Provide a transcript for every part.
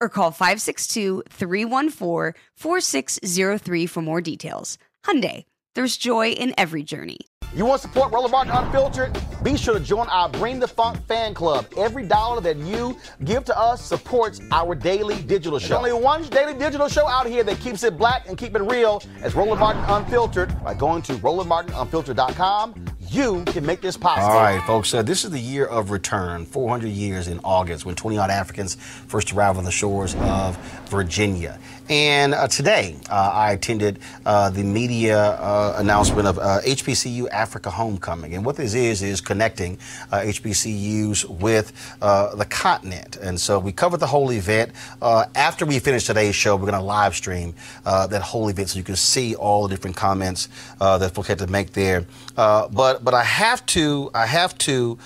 or call 562-314-4603 for more details. Hyundai, there's joy in every journey. You want to support Roland Martin Unfiltered? Be sure to join our Bring the Funk fan club. Every dollar that you give to us supports our daily digital show. There's only one daily digital show out here that keeps it black and keep it real. as Roland Martin Unfiltered by going to rolandmartinunfiltered.com. You can make this possible. All right, folks. Uh, this is the year of return, 400 years in August, when 20 odd Africans first arrived on the shores of Virginia. And uh, today, uh, I attended uh, the media uh, announcement of uh, HBCU Africa Homecoming. And what this is, is connecting HBCUs with the continent. And so we covered the whole event. after we finish today's show, we're going to live stream that whole event so you can see all the different comments that folks had to make there. but but I have to I have to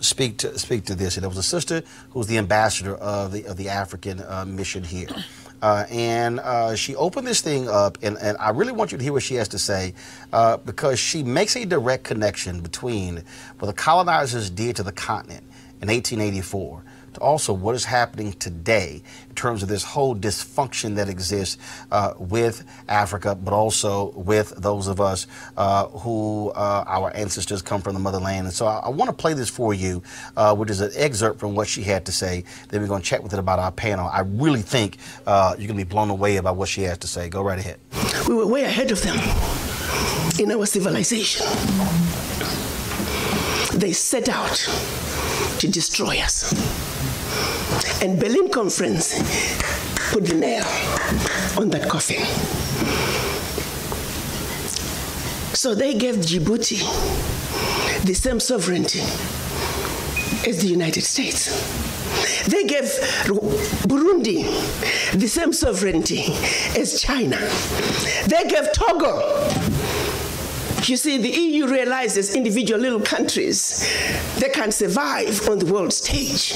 speak to speak to this. And there was a sister who was the ambassador of the of the African mission here. Uh, and uh, she opened this thing up, and, and, I really want you to hear what she has to say uh, because she makes a direct connection between what the colonizers did to the continent in 1884 to also what is happening today in terms of this whole dysfunction that exists uh, with Africa, but also with those of us uh, who uh, our ancestors come from the motherland. And so I, I want to play this for you, uh, which is an excerpt from what she had to say. Then we're going to chat with it about our panel. I really think uh, you're going to be blown away about what she has to say. Go right ahead. We were way ahead of them in our civilization. They set out to destroy us. And Berlin Conference put the nail on that coffin. So they gave Djibouti the same sovereignty as the United States. They gave Burundi the same sovereignty as China. They gave Togo you see, the EU realizes individual little countries they can't survive on the world stage.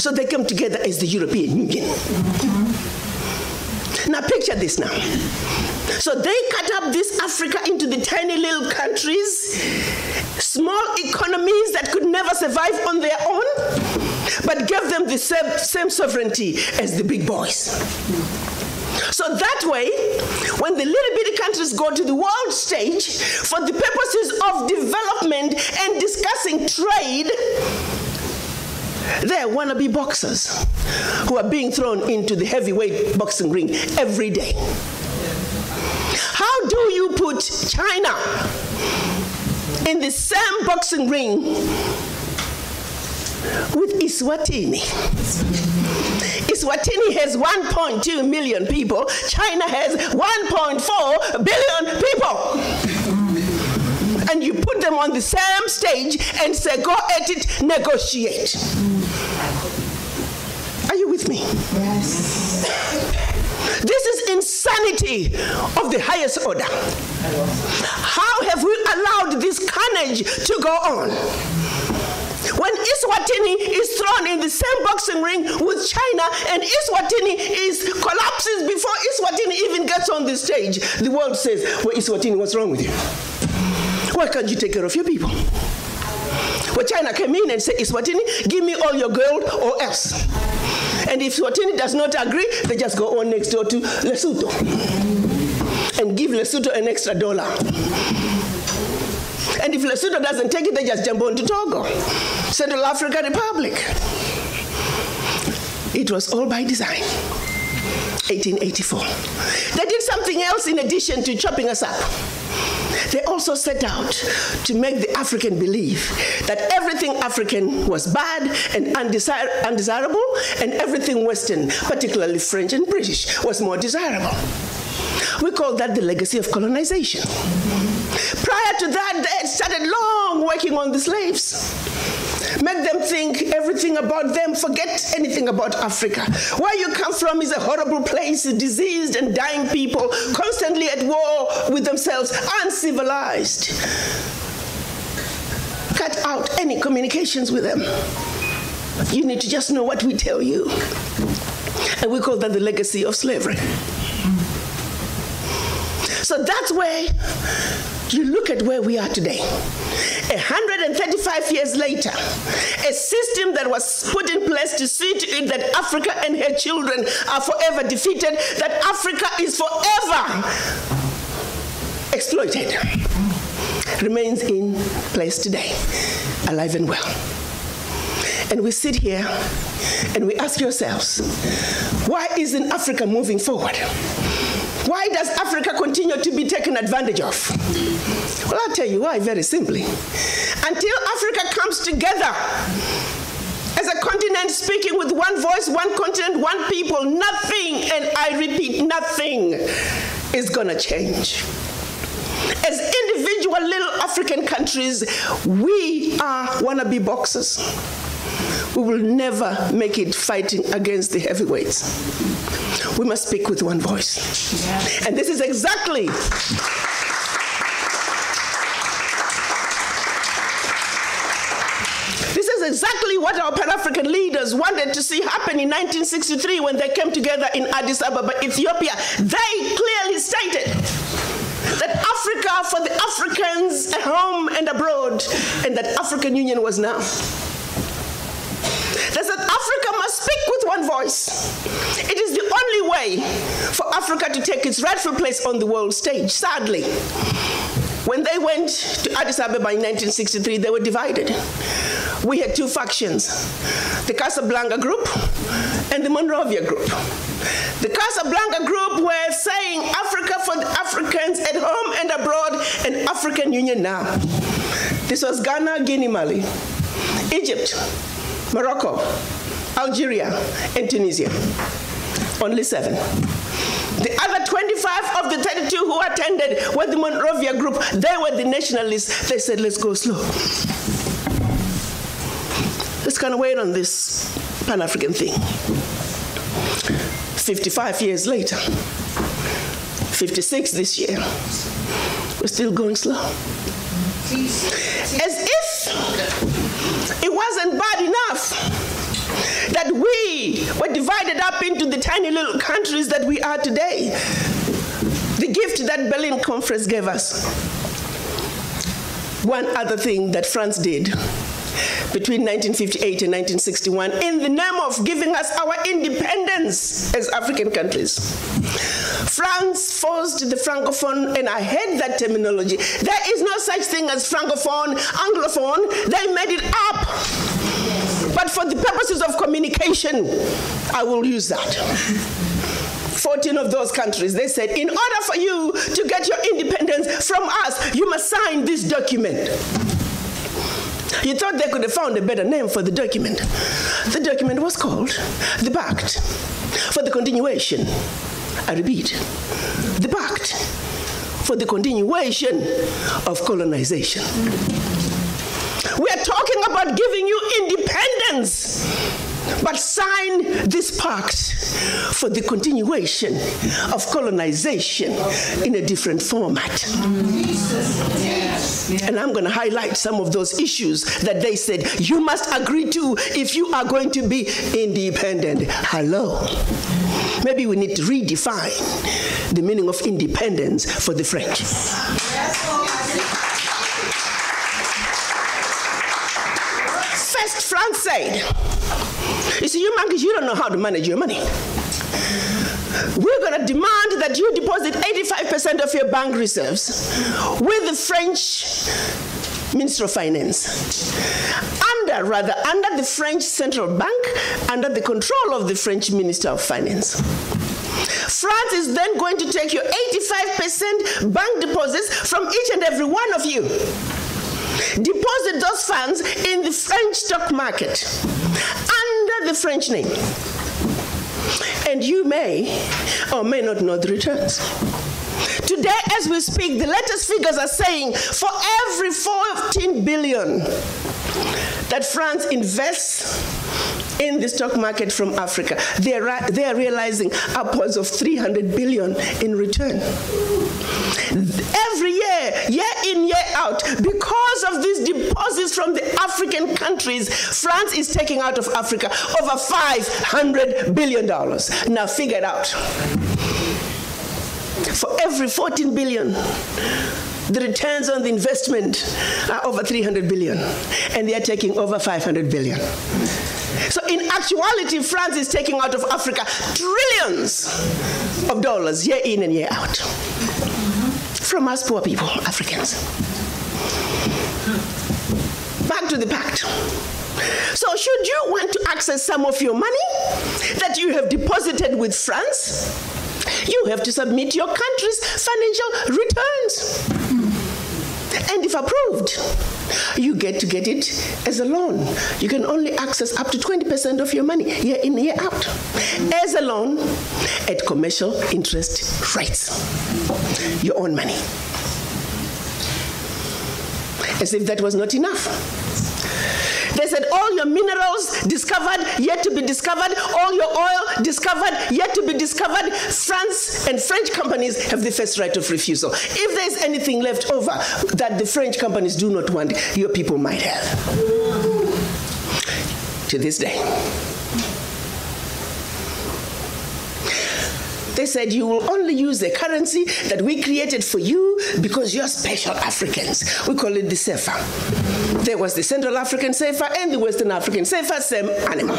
So they come together as the European Union. Now picture this now. So they cut up this Africa into the tiny little countries, small economies that could never survive on their own, but gave them the same, same sovereignty as the big boys. So that way, when the little bitty countries go to the world stage for the purposes of development and discussing trade, they're wannabe boxers who are being thrown into the heavyweight boxing ring every day. How do you put China in the same boxing ring with Eswatini? Eswatini has 1.2 million people, China has 1.4 billion people and you put them on the same stage and say, go at it, negotiate. Are you with me? Yes. This is insanity of the highest order. How have we allowed this carnage to go on? When Eswatini is thrown in the same boxing ring with China and Eswatini is collapses before Eswatini even gets on the stage, the world says, Well, Eswatini, what's wrong with you? Why can't you take care of your people? Well, China came in and said, Eswatini, give me all your gold or else. And if Eswatini does not agree, they just go on next door to Lesotho and give Lesotho an extra dollar. And if Lesotho doesn't take it, they just jump on to Togo, Central African Republic. It was all by design. 1884. They did something else in addition to chopping us up. They also set out to make the African believe that everything African was bad and undesir- undesirable, and everything Western, particularly French and British, was more desirable. We call that the legacy of colonization. Prior to that, they had started long working on the slaves make them think everything about them, forget anything about Africa. Where you come from is a horrible place, diseased and dying people, constantly at war with themselves, uncivilized. Cut out any communications with them. You need to just know what we tell you. And we call that the legacy of slavery. So that's where you look at where we are today. 135 years later, a system that was put in place to see to it that Africa and her children are forever defeated, that Africa is forever exploited, remains in place today, alive and well. And we sit here and we ask ourselves, why isn't Africa moving forward? Why does Africa continue to be taken advantage of? Well, I'll tell you why very simply. Until Africa comes together as a continent speaking with one voice, one continent, one people, nothing, and I repeat, nothing is going to change. As individual little African countries, we are wannabe boxers. We will never make it fighting against the heavyweights we must speak with one voice. Yeah. And this is exactly This is exactly what our Pan African leaders wanted to see happen in 1963 when they came together in Addis Ababa, Ethiopia. They clearly stated that Africa for the Africans at home and abroad, and that African Union was now. They said Africa must speak with one voice. It is the only way for Africa to take its rightful place on the world stage. Sadly, when they went to Addis Ababa in 1963, they were divided. We had two factions the Casablanca group and the Monrovia group. The Casablanca group were saying Africa for the Africans at home and abroad, and African Union now. This was Ghana, Guinea, Mali, Egypt, Morocco, Algeria, and Tunisia. Only seven. The other 25 of the 32 who attended were the Monrovia group. They were the nationalists. They said, let's go slow. Let's kind of wait on this Pan African thing. 55 years later, 56 this year, we're still going slow. As if it wasn't bad enough that we were divided up into the tiny little countries that we are today. The gift that Berlin Conference gave us. One other thing that France did between 1958 and 1961 in the name of giving us our independence as African countries. France forced the Francophone, and I hate that terminology. There is no such thing as Francophone, Anglophone. They made it up. But for the purposes of communication, I will use that. 14 of those countries, they said, in order for you to get your independence from us, you must sign this document. You thought they could have found a better name for the document. The document was called the Pact for the Continuation. I repeat, the Pact for the Continuation of Colonization. We are talking about giving you independence but sign this pact for the continuation of colonization in a different format. And I'm going to highlight some of those issues that they said you must agree to if you are going to be independent. Hello. Maybe we need to redefine the meaning of independence for the French. First, France said, you see, you monkeys, you don't know how to manage your money. We're going to demand that you deposit 85% of your bank reserves with the French Minister of Finance. Rather, under the French Central Bank, under the control of the French Minister of Finance. France is then going to take your 85% bank deposits from each and every one of you. Deposit those funds in the French stock market under the French name. And you may or may not know the returns. Today, as we speak, the latest figures are saying for every 14 billion that France invests in the stock market from Africa, they are, they are realizing upwards of 300 billion in return. Every year, year in, year out, because of these deposits from the African countries, France is taking out of Africa over 500 billion dollars. Now figure it out. For every 14 billion, the returns on the investment are over 300 billion, and they are taking over 500 billion. So, in actuality, France is taking out of Africa trillions of dollars year in and year out from us poor people, Africans. Back to the pact. So, should you want to access some of your money that you have deposited with France, you have to submit your country's financial returns. And if approved, you get to get it as a loan. You can only access up to 20% of your money year in, year out as a loan at commercial interest rates. Your own money. As if that was not enough. Said, All your minerals discovered, yet to be discovered, all your oil discovered, yet to be discovered. France and French companies have the first right of refusal. If there's anything left over that the French companies do not want, your people might have. To this day. They said you will only use the currency that we created for you because you're special Africans. We call it the CFA. There was the Central African CFA and the Western African CFA, same animal.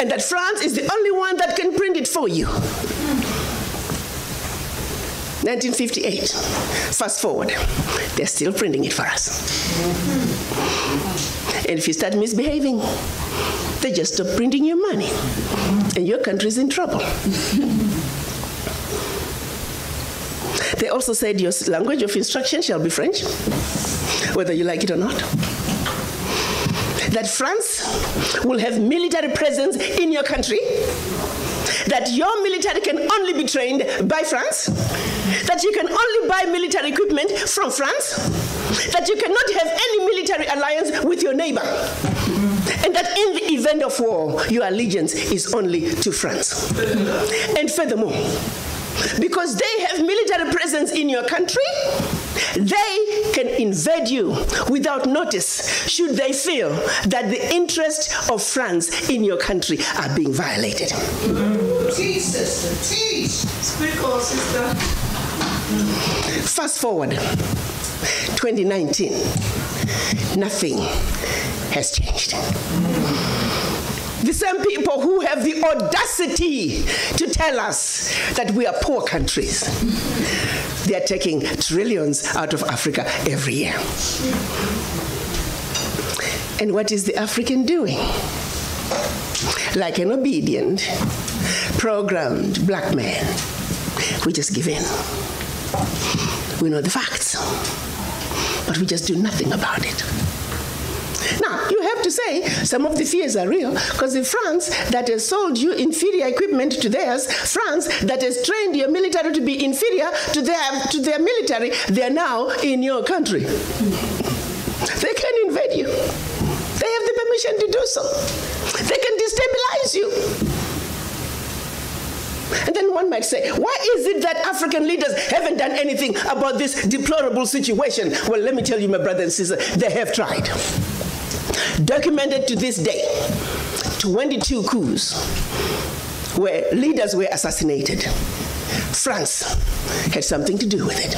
And that France is the only one that can print it for you. 1958. Fast forward, they're still printing it for us. And if you start misbehaving, they just stop printing your money, and your country's in trouble. They also said your language of instruction shall be French, whether you like it or not. That France will have military presence in your country. That your military can only be trained by France. That you can only buy military equipment from France. That you cannot have any military alliance with your neighbor. And that in the event of war, your allegiance is only to France. And furthermore, because they have military presence in your country, they can invade you without notice should they feel that the interests of France in your country are being violated. Teach, sister, teach. Speak on, sister. Fast forward 2019. Nothing has changed. The same people who have the audacity to tell us that we are poor countries. They are taking trillions out of Africa every year. And what is the African doing? Like an obedient, programmed black man, we just give in. We know the facts, but we just do nothing about it. Have to say some of the fears are real because if France, that has sold you inferior equipment to theirs, France, that has trained your military to be inferior to their, to their military, they're now in your country. They can invade you, they have the permission to do so. They can destabilize you. And then one might say, why is it that African leaders haven't done anything about this deplorable situation? Well, let me tell you, my brother and sister, they have tried. Documented to this day, 22 coups where leaders were assassinated. France had something to do with it.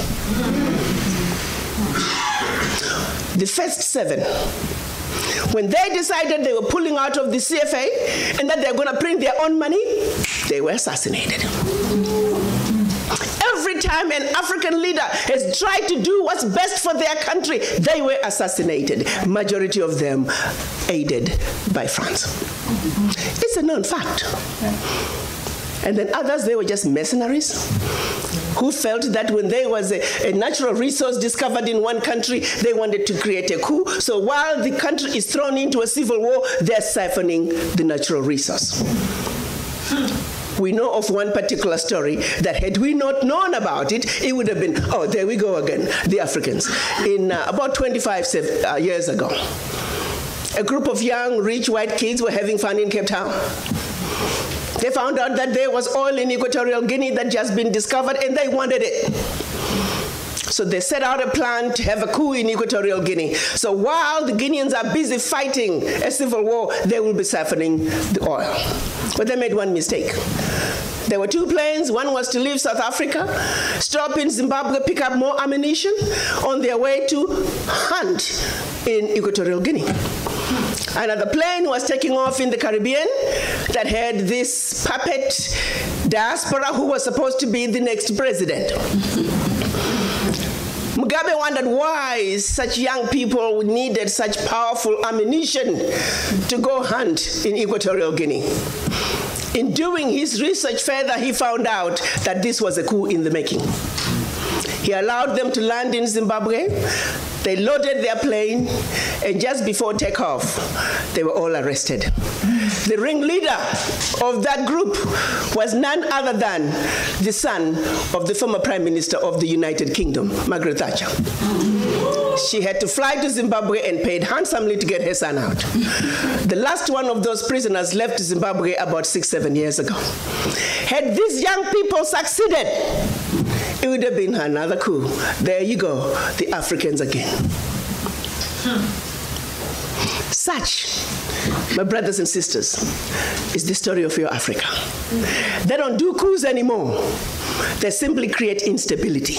The first seven when they decided they were pulling out of the CFA and that they're going to print their own money, they were assassinated. Every time an African leader has tried to do what's best for their country, they were assassinated. Majority of them aided by France. It's a known fact. And then others, they were just mercenaries who felt that when there was a, a, natural resource discovered in one country, they wanted to create a coup. So while the country is thrown into a civil war, they're siphoning the natural resource. We know of one particular story that had we not known about it, it would have been, oh, there we go again, the Africans. In uh, about 25 uh, years ago, a group of young, rich white kids were having fun in Cape Town. They found out that there was oil in Equatorial Guinea that just been discovered and they wanted it. So they set out a plan to have a coup in Equatorial Guinea. So while the Guineans are busy fighting a civil war, they will be siphoning the oil. But they made one mistake. There were two planes. One was to leave South Africa, stop in Zimbabwe, pick up more ammunition on their way to hunt in Equatorial Guinea. Another plane was taking off in the Caribbean that had this puppet diaspora who was supposed to be the next president. Mugabe wondered why such young people needed such powerful ammunition to go hunt in Equatorial Guinea. In doing his research further, he found out that this was a coup in the making. He allowed them to land in Zimbabwe. They loaded their plane, and just before takeoff, they were all arrested. The ringleader of that group was none other than the son of the former Prime Minister of the United Kingdom, Margaret Thatcher. She had to fly to Zimbabwe and paid handsomely to get her son out. The last one of those prisoners left Zimbabwe about six, seven years ago. Had these young people succeeded, it would have been another coup. There you go, the Africans again. Hmm. Such, my brothers and sisters, is the story of your Africa. They don't do coups anymore. They simply create instability.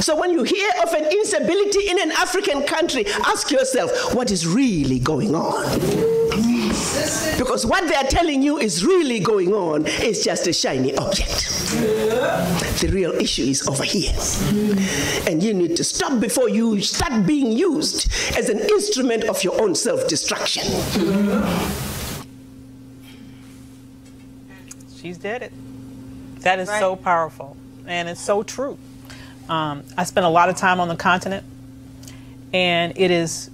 So when you hear of an instability in an African country, ask yourself, what is really going on? Because what they are telling you is really going on is just a shiny object. The real issue is over here. And you need to stop before you start being used as an instrument of your own self destruction. She's did it. That is right. so powerful. And it's so true. Um, I spent a lot of time on the continent, and it is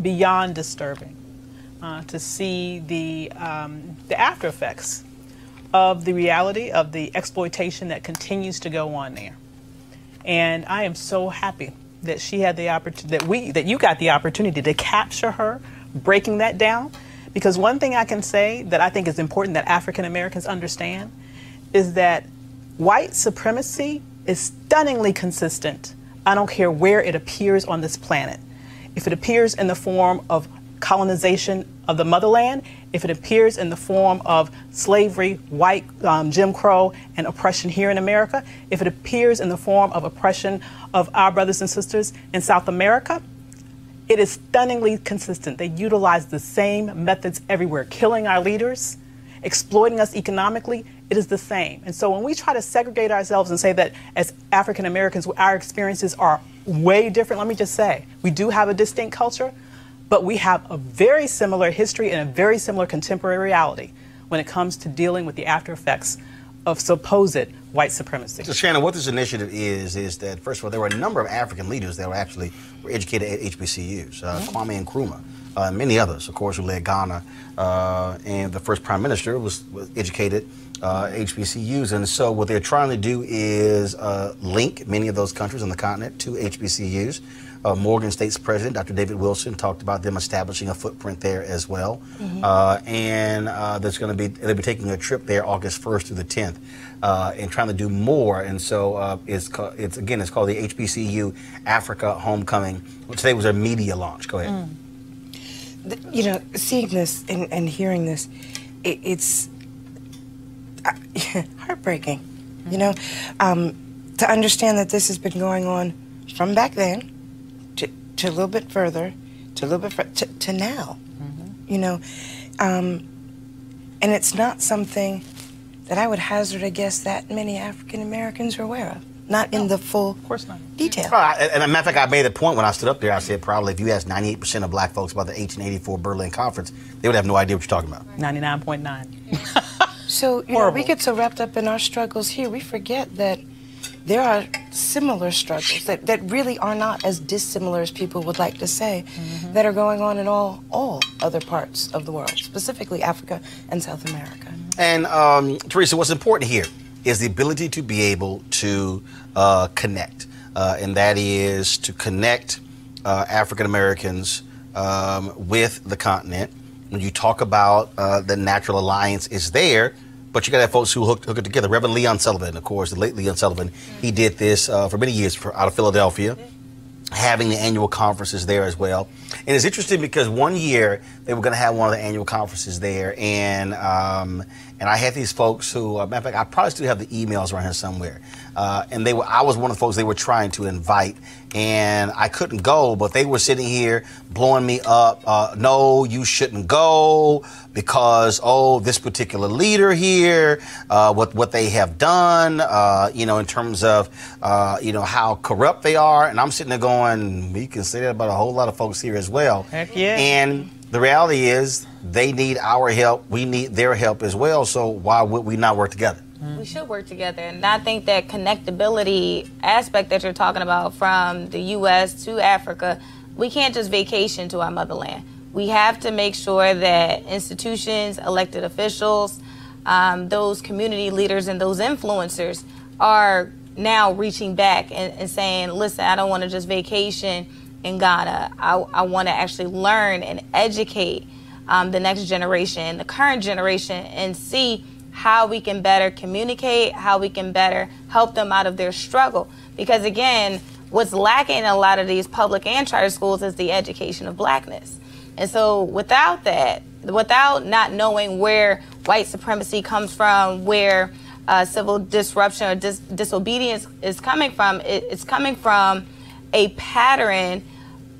beyond disturbing uh, to see the, um, the after effects of the reality of the exploitation that continues to go on there. And I am so happy that she had the opportunity, that we, that you got the opportunity to capture her, breaking that down. Because one thing I can say that I think is important that African Americans understand is that white supremacy is stunningly consistent. I don't care where it appears on this planet. If it appears in the form of colonization of the motherland, if it appears in the form of slavery, white um, Jim Crow, and oppression here in America, if it appears in the form of oppression of our brothers and sisters in South America, it is stunningly consistent. They utilize the same methods everywhere, killing our leaders, exploiting us economically. It is the same. And so when we try to segregate ourselves and say that as African Americans, our experiences are way different, let me just say, we do have a distinct culture, but we have a very similar history and a very similar contemporary reality when it comes to dealing with the after effects of supposed white supremacy. So Shannon, what this initiative is, is that first of all, there were a number of African leaders that were actually were educated at HBCUs. Uh, mm-hmm. Kwame Nkrumah, uh, many others, of course, who led Ghana, uh, and the first prime minister was, was educated uh, HBCUs. And so what they're trying to do is uh, link many of those countries on the continent to HBCUs. Uh, Morgan State's president, Dr. David Wilson, talked about them establishing a footprint there as well. Mm-hmm. Uh, and uh, there's going to be they'll be taking a trip there August 1st through the 10th, uh, and trying to do more. And so uh, it's co- it's again it's called the HBCU Africa Homecoming. Today was their media launch. Go ahead. Mm. You know, seeing this and, and hearing this, it, it's heartbreaking. Mm-hmm. You know, um, to understand that this has been going on from back then to a little bit further, to a little bit further, to, to now. Mm-hmm. You know, um, and it's not something that I would hazard a guess that many African Americans are aware of. Not no, in the full of course not. detail. Well, and a matter of fact, I made a point when I stood up there. I said probably if you asked 98% of black folks about the 1884 Berlin Conference, they would have no idea what you're talking about. 99.9. so you know, we get so wrapped up in our struggles here, we forget that there are similar struggles that, that really are not as dissimilar as people would like to say mm-hmm. that are going on in all all other parts of the world, specifically Africa and South America. And um, Teresa, what's important here is the ability to be able to uh, connect, uh, and that is to connect uh, African Americans um, with the continent. When you talk about uh, the natural alliance is there, but you got to have folks who hook, hook it together. Reverend Leon Sullivan, of course, the late Leon Sullivan, he did this uh, for many years for, out of Philadelphia, having the annual conferences there as well. And it's interesting because one year they were going to have one of the annual conferences there, and um, and I had these folks who, uh, matter of fact, I probably still have the emails around here somewhere. Uh, and they were, I was one of the folks they were trying to invite, and I couldn't go, but they were sitting here blowing me up. Uh, no, you shouldn't go because oh, this particular leader here, uh, what what they have done, uh, you know, in terms of uh, you know how corrupt they are. And I'm sitting there going, we can say that about a whole lot of folks here as well. Heck yeah. And the reality is they need our help. We need their help as well. So why would we not work together? We should work together. And I think that connectability aspect that you're talking about from the U.S. to Africa, we can't just vacation to our motherland. We have to make sure that institutions, elected officials, um, those community leaders, and those influencers are now reaching back and, and saying, listen, I don't want to just vacation in Ghana. I, I want to actually learn and educate um, the next generation, the current generation, and see how we can better communicate, how we can better help them out of their struggle. Because again, what's lacking in a lot of these public and charter schools is the education of blackness. And so without that, without not knowing where white supremacy comes from, where uh, civil disruption or dis- disobedience is coming from, it, it's coming from a pattern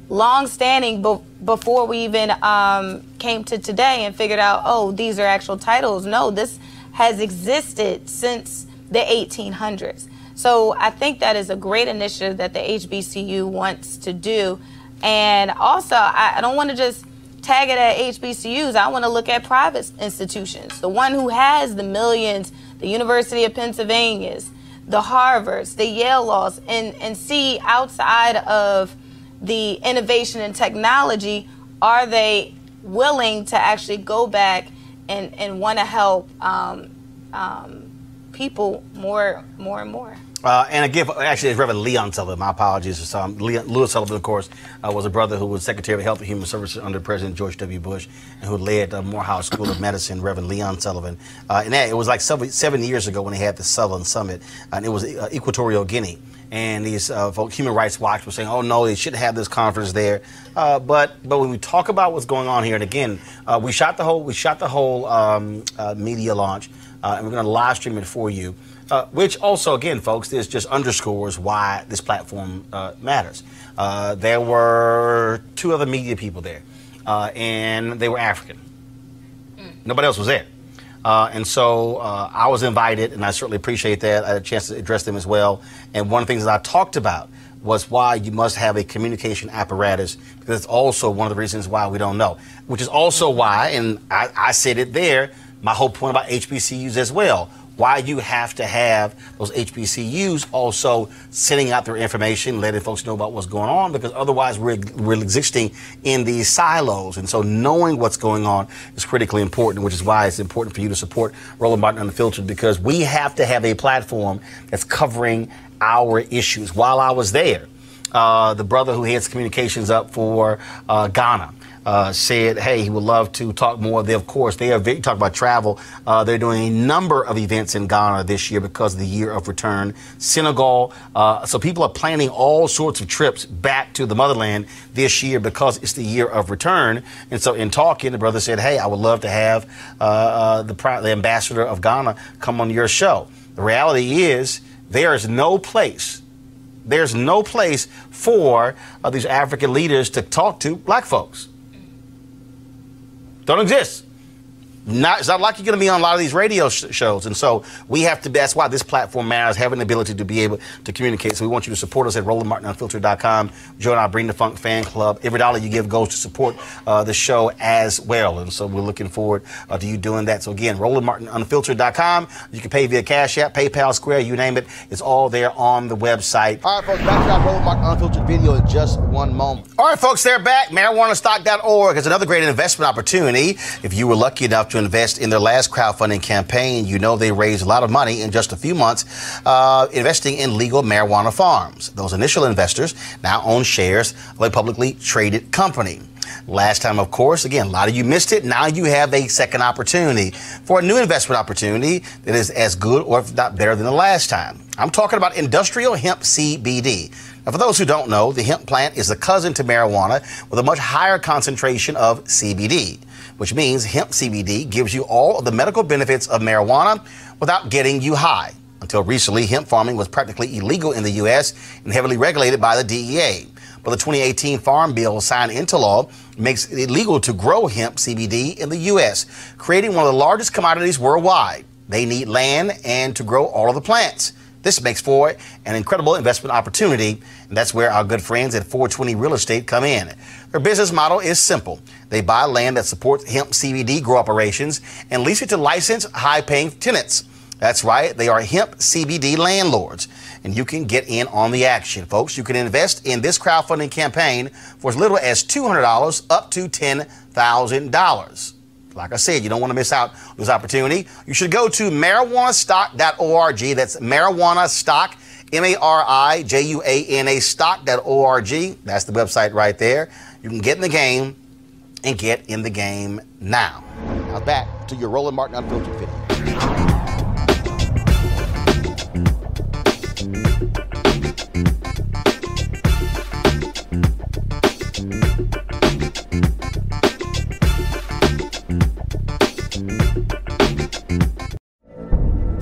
long standing be- before we even um, came to today and figured out, oh, these are actual titles. No, this has existed since the 1800s. So I think that is a great initiative that the HBCU wants to do. And also, I, I don't want to just tag it at HBCUs. I want to look at private institutions. The one who has the millions, the University of Pennsylvania's, the Harvards, the Yale laws, and, and see outside of the innovation and technology, are they willing to actually go back and, and want to help um, um, people more, more and more? Uh, and again, actually, it's Reverend Leon Sullivan. My apologies for some. Leon, Louis Sullivan, of course, uh, was a brother who was Secretary of Health and Human Services under President George W. Bush, and who led the Morehouse School of Medicine. Reverend Leon Sullivan. Uh, and that, it was like seven, seven, years ago when they had the Sullivan Summit, and it was uh, Equatorial Guinea. and these uh, Human Rights Watch were saying, "Oh no, they shouldn't have this conference there." Uh, but but when we talk about what's going on here, and again, uh, we shot the whole we shot the whole um, uh, media launch, uh, and we're going to live stream it for you. Uh, which also, again, folks, this just underscores why this platform matters. there were two other media people there, and they were African. Mm. Nobody else was there. Uh, and so uh, I was invited, and I certainly appreciate that. I had a chance to address them as well. And one of the things that I talked about was why you must have a communication apparatus, because it's also one of the reasons why we don't know, which is also why, and I, I said it there, my whole point about HBCUs as well why you have to have those HBCUs also sending out their information, letting folks know about what's going on, because otherwise we're, we're existing in these silos. And so knowing what's going on is critically important, which is why it's important for you to support Roland Martin Unfiltered, because we have to have a platform that's covering our issues. While I was there, uh, the brother who heads communications up for uh, Ghana, uh, said, hey, he would love to talk more. They, of course, they are talk about travel. Uh, they're doing a number of events in Ghana this year because of the year of return. Senegal. Uh, so people are planning all sorts of trips back to the motherland this year because it's the year of return. And so in talking, the brother said, hey, I would love to have uh, uh, the, the ambassador of Ghana come on your show. The reality is there is no place there's no place for uh, these African leaders to talk to black folks. Don't exist. Not, it's not like you're going to be on a lot of these radio sh- shows. And so we have to, that's why this platform matters, having the ability to be able to communicate. So we want you to support us at RolandMartinUnfiltered.com. Join our Bring the Funk fan club. Every dollar you give goes to support uh, the show as well. And so we're looking forward uh, to you doing that. So again, RolandMartinUnfiltered.com. You can pay via Cash App, PayPal, Square, you name it. It's all there on the website. All right, folks, back to our Roland Martin Unfiltered video in just one moment. All right, folks, they're back. MarijuanaStock.org is another great investment opportunity. If you were lucky enough to invest in their last crowdfunding campaign. You know they raised a lot of money in just a few months uh, investing in legal marijuana farms. Those initial investors now own shares of a publicly traded company. Last time, of course, again, a lot of you missed it. Now you have a second opportunity for a new investment opportunity that is as good or if not better than the last time. I'm talking about industrial hemp CBD. Now, for those who don't know, the hemp plant is the cousin to marijuana with a much higher concentration of CBD which means hemp CBD gives you all of the medical benefits of marijuana without getting you high. Until recently, hemp farming was practically illegal in the U.S. and heavily regulated by the DEA. But the 2018 Farm Bill signed into law makes it illegal to grow hemp CBD in the U.S., creating one of the largest commodities worldwide. They need land and to grow all of the plants. This makes for an incredible investment opportunity, and that's where our good friends at 420 Real Estate come in. Their business model is simple. They buy land that supports hemp CBD grow operations and lease it to licensed, high paying tenants. That's right, they are hemp CBD landlords. And you can get in on the action, folks. You can invest in this crowdfunding campaign for as little as $200 up to $10,000. Like I said, you don't want to miss out on this opportunity. You should go to marijuanastock.org. That's marijuanastock, M A R I J U A N A stock.org. That's the website right there. You can get in the game and get in the game now. Now back to your Roland Martin Unfiltered video.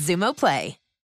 Xumo Play.